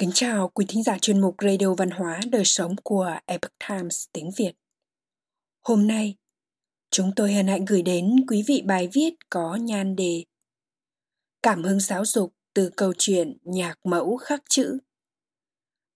Kính chào quý thính giả chuyên mục Radio Văn hóa Đời Sống của Epoch Times tiếng Việt. Hôm nay, chúng tôi hân hạnh gửi đến quý vị bài viết có nhan đề Cảm hứng giáo dục từ câu chuyện nhạc mẫu khắc chữ.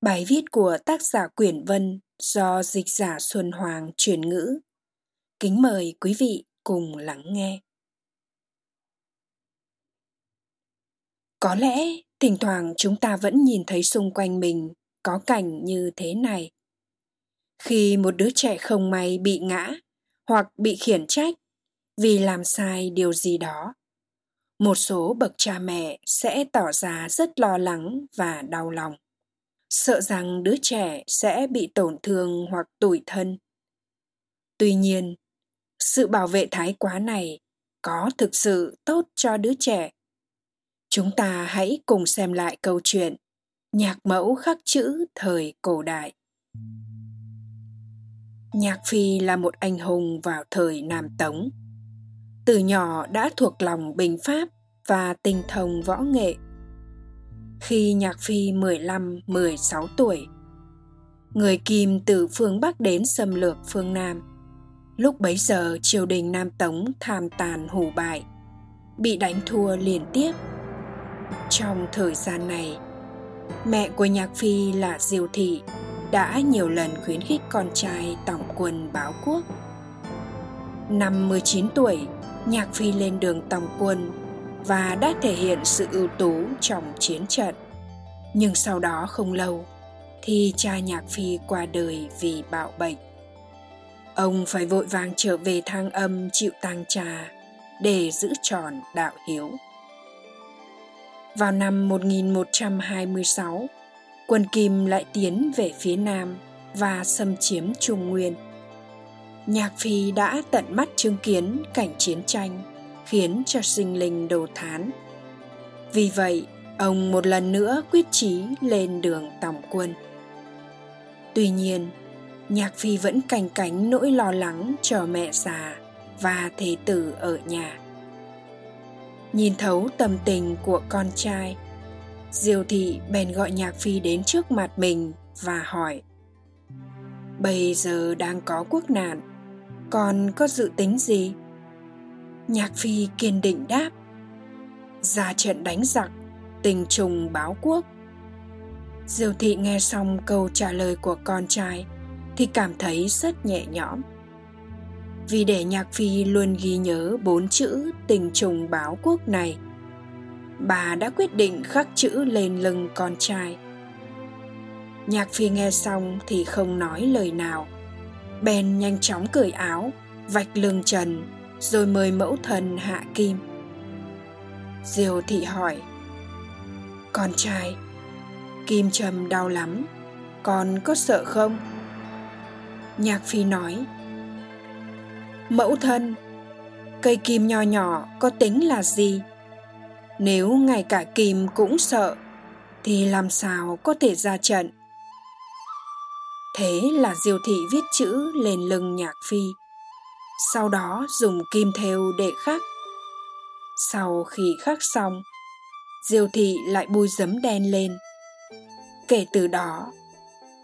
Bài viết của tác giả Quyển Vân do dịch giả Xuân Hoàng chuyển ngữ. Kính mời quý vị cùng lắng nghe. Có lẽ thỉnh thoảng chúng ta vẫn nhìn thấy xung quanh mình có cảnh như thế này. Khi một đứa trẻ không may bị ngã hoặc bị khiển trách vì làm sai điều gì đó, một số bậc cha mẹ sẽ tỏ ra rất lo lắng và đau lòng sợ rằng đứa trẻ sẽ bị tổn thương hoặc tủi thân tuy nhiên sự bảo vệ thái quá này có thực sự tốt cho đứa trẻ chúng ta hãy cùng xem lại câu chuyện nhạc mẫu khắc chữ thời cổ đại nhạc phi là một anh hùng vào thời nam tống từ nhỏ đã thuộc lòng bình pháp và tinh thông võ nghệ khi nhạc phi 15-16 tuổi. Người Kim từ phương Bắc đến xâm lược phương Nam. Lúc bấy giờ triều đình Nam Tống tham tàn hủ bại, bị đánh thua liên tiếp. Trong thời gian này, mẹ của Nhạc Phi là Diêu Thị đã nhiều lần khuyến khích con trai tổng quân báo quốc. Năm 19 tuổi, Nhạc Phi lên đường tổng quân và đã thể hiện sự ưu tú trong chiến trận. Nhưng sau đó không lâu thì cha Nhạc Phi qua đời vì bạo bệnh. Ông phải vội vàng trở về thang âm chịu tang trà để giữ tròn đạo hiếu. Vào năm 1126, quân Kim lại tiến về phía Nam và xâm chiếm Trung Nguyên. Nhạc Phi đã tận mắt chứng kiến cảnh chiến tranh khiến cho sinh linh đồ thán. Vì vậy, ông một lần nữa quyết chí lên đường tổng quân. Tuy nhiên, Nhạc Phi vẫn canh cánh nỗi lo lắng cho mẹ già và thế tử ở nhà. Nhìn thấu tâm tình của con trai, Diêu thị bèn gọi Nhạc Phi đến trước mặt mình và hỏi Bây giờ đang có quốc nạn, con có dự tính gì? Nhạc Phi kiên định đáp Ra trận đánh giặc Tình trùng báo quốc. Diêu thị nghe xong câu trả lời của con trai Thì cảm thấy rất nhẹ nhõm. Vì để Nhạc Phi luôn ghi nhớ bốn chữ tình trùng báo quốc này. Bà đã quyết định khắc chữ lên lưng con trai. Nhạc Phi nghe xong thì không nói lời nào. Bèn nhanh chóng cởi áo, Vạch lưng trần, rồi mời mẫu thần hạ kim. Diều thị hỏi, con trai, kim trầm đau lắm, con có sợ không? Nhạc phi nói mẫu thân cây kim nho nhỏ có tính là gì nếu ngay cả kim cũng sợ thì làm sao có thể ra trận thế là diêu thị viết chữ lên lưng nhạc phi sau đó dùng kim thêu để khắc. Sau khi khắc xong, Diêu thị lại bôi giấm đen lên. Kể từ đó,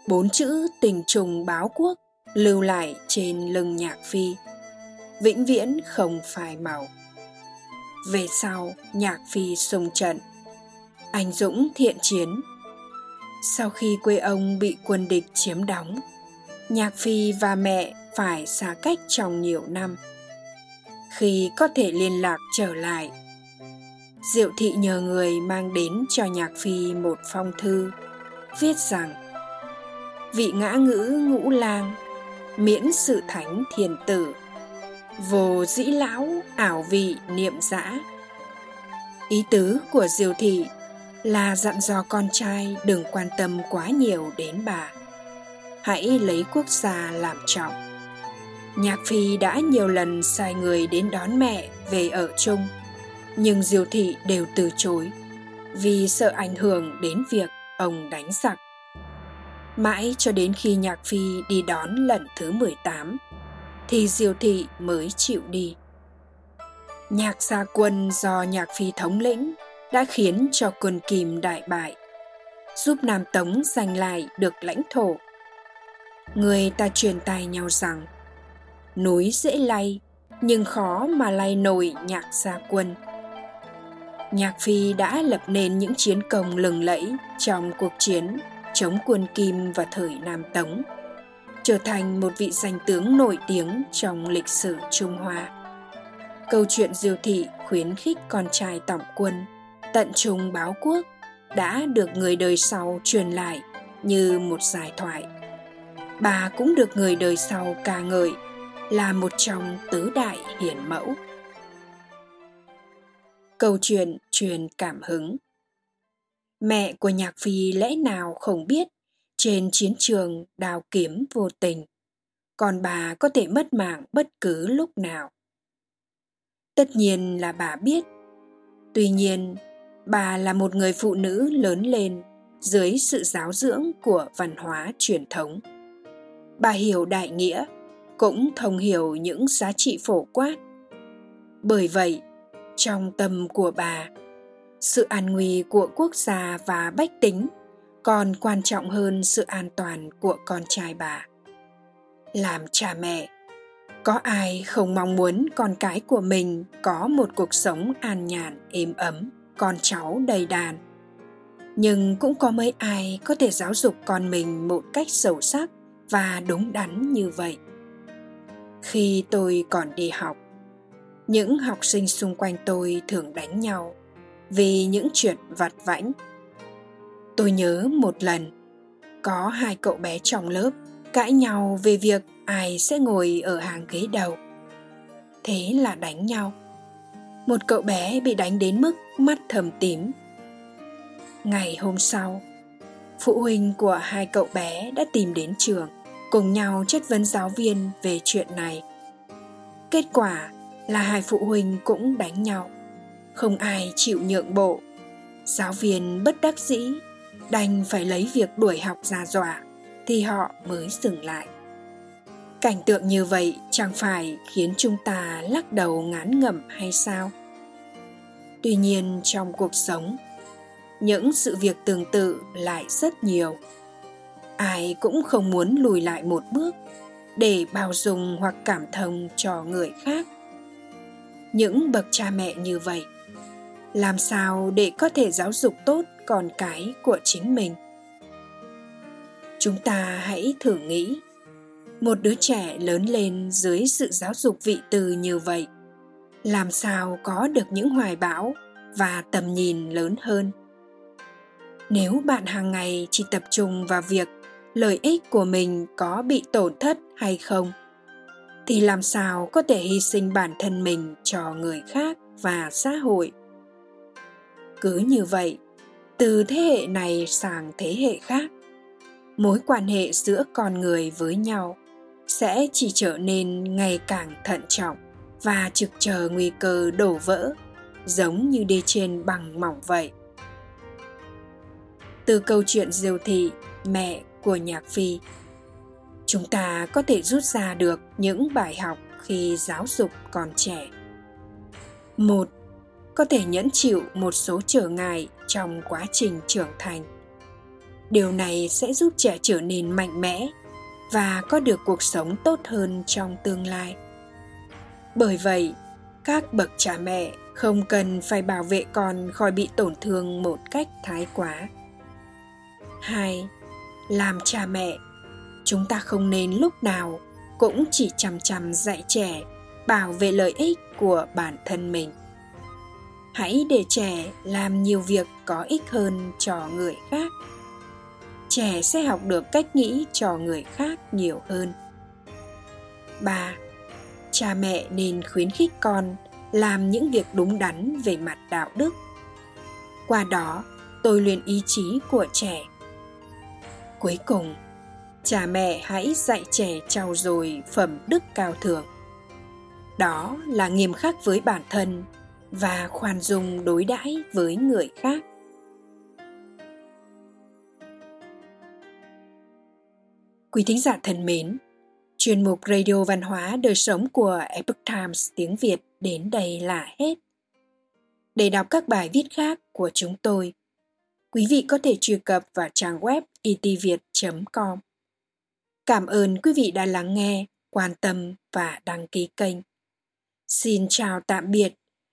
bốn chữ tình trùng báo quốc lưu lại trên lưng nhạc phi, vĩnh viễn không phai màu. Về sau, nhạc phi xung trận, anh dũng thiện chiến. Sau khi quê ông bị quân địch chiếm đóng, nhạc phi và mẹ phải xa cách trong nhiều năm khi có thể liên lạc trở lại diệu thị nhờ người mang đến cho nhạc phi một phong thư viết rằng vị ngã ngữ ngũ lang miễn sự thánh thiền tử vô dĩ lão ảo vị niệm giã. Ý tứ của diều thị là dặn dò con trai đừng quan tâm quá nhiều đến bà. Hãy lấy quốc gia làm trọng. Nhạc phi đã nhiều lần sai người đến đón mẹ về ở chung, nhưng diều thị đều từ chối vì sợ ảnh hưởng đến việc ông đánh giặc. Mãi cho đến khi Nhạc Phi đi đón lần thứ 18 thì Diều Thị mới chịu đi. Nhạc gia quân do Nhạc Phi thống lĩnh đã khiến cho quân Kim đại bại. giúp Nam Tống giành lại được lãnh thổ. Người ta truyền tai nhau rằng núi dễ lay nhưng khó mà lay nổi nhạc gia quân. Nhạc Phi đã lập nên những chiến công lừng lẫy trong cuộc chiến chống quân Kim và thời Nam Tống, trở thành một vị danh tướng nổi tiếng trong lịch sử Trung Hoa. Câu chuyện Diêu Thị khuyến khích con trai tổng quân, tận trung báo quốc, đã được người đời sau truyền lại như một giải thoại. Bà cũng được người đời sau ca ngợi là một trong tứ đại hiển mẫu. Câu chuyện truyền cảm hứng Mẹ của Nhạc Phi lẽ nào không biết trên chiến trường đào kiếm vô tình, còn bà có thể mất mạng bất cứ lúc nào. Tất nhiên là bà biết, tuy nhiên bà là một người phụ nữ lớn lên dưới sự giáo dưỡng của văn hóa truyền thống. Bà hiểu đại nghĩa, cũng thông hiểu những giá trị phổ quát. Bởi vậy, trong tâm của bà, sự an nguy của quốc gia và bách tính còn quan trọng hơn sự an toàn của con trai bà. Làm cha mẹ, có ai không mong muốn con cái của mình có một cuộc sống an nhàn êm ấm con cháu đầy đàn? Nhưng cũng có mấy ai có thể giáo dục con mình một cách sâu sắc và đúng đắn như vậy. Khi tôi còn đi học những học sinh xung quanh tôi thường đánh nhau vì những chuyện vặt vãnh tôi nhớ một lần, có hai cậu bé trong lớp cãi nhau về việc ai sẽ ngồi ở hàng ghế đầu. Thế là đánh nhau. Một cậu bé bị đánh đến mức mắt thầm tím. Ngày hôm sau, phụ huynh của hai cậu bé đã tìm đến trường, cùng nhau chất vấn giáo viên về chuyện này. Kết quả là hai phụ huynh cũng đánh nhau. Không ai chịu nhượng bộ. Giáo viên bất đắc dĩ đành phải lấy việc đuổi học ra dọa, thì họ mới dừng lại. Cảnh tượng như vậy chẳng phải khiến chúng ta lắc đầu ngán ngẩm hay sao? Tuy nhiên trong cuộc sống, những sự việc tương tự lại rất nhiều. Ai cũng không muốn lùi lại một bước để bao dung hoặc cảm thông cho người khác. Những bậc cha mẹ như vậy làm sao để có thể giáo dục tốt con cái của chính mình? Chúng ta hãy thử nghĩ. Một đứa trẻ lớn lên dưới sự giáo dục vị từ như vậy, làm sao có được những hoài bão và tầm nhìn lớn hơn? Nếu bạn hàng ngày chỉ tập trung vào việc lợi ích của mình có bị tổn thất hay không, thì làm sao có thể hy sinh bản thân mình cho người khác và xã hội? Cứ như vậy, từ thế hệ này sang thế hệ khác, mối quan hệ giữa con người với nhau sẽ chỉ trở nên ngày càng thận trọng và trực chờ nguy cơ đổ vỡ, giống như đê trên bằng mỏng vậy. Từ câu chuyện diều thị, mẹ của nhạc phi, chúng ta có thể rút ra được những bài học khi giáo dục còn trẻ. Một có thể nhẫn chịu một số trở ngại trong quá trình trưởng thành. Điều này sẽ giúp trẻ trở nên mạnh mẽ và có được cuộc sống tốt hơn trong tương lai. Bởi vậy, các bậc cha mẹ không cần phải bảo vệ con khỏi bị tổn thương một cách thái quá. Hai, làm cha mẹ, chúng ta không nên lúc nào cũng chỉ chăm chăm dạy trẻ bảo vệ lợi ích của bản thân mình hãy để trẻ làm nhiều việc có ích hơn cho người khác trẻ sẽ học được cách nghĩ cho người khác nhiều hơn 3. Cha mẹ nên khuyến khích con làm những việc đúng đắn về mặt đạo đức. Qua đó, tôi luyện ý chí của trẻ. Cuối cùng, cha mẹ hãy dạy trẻ trau dồi phẩm đức cao thượng. Đó là nghiêm khắc với bản thân và khoan dung đối đãi với người khác. Quý thính giả thân mến, chuyên mục Radio Văn hóa Đời Sống của Epoch Times tiếng Việt đến đây là hết. Để đọc các bài viết khác của chúng tôi, quý vị có thể truy cập vào trang web e itviet.com. Cảm ơn quý vị đã lắng nghe, quan tâm và đăng ký kênh. Xin chào tạm biệt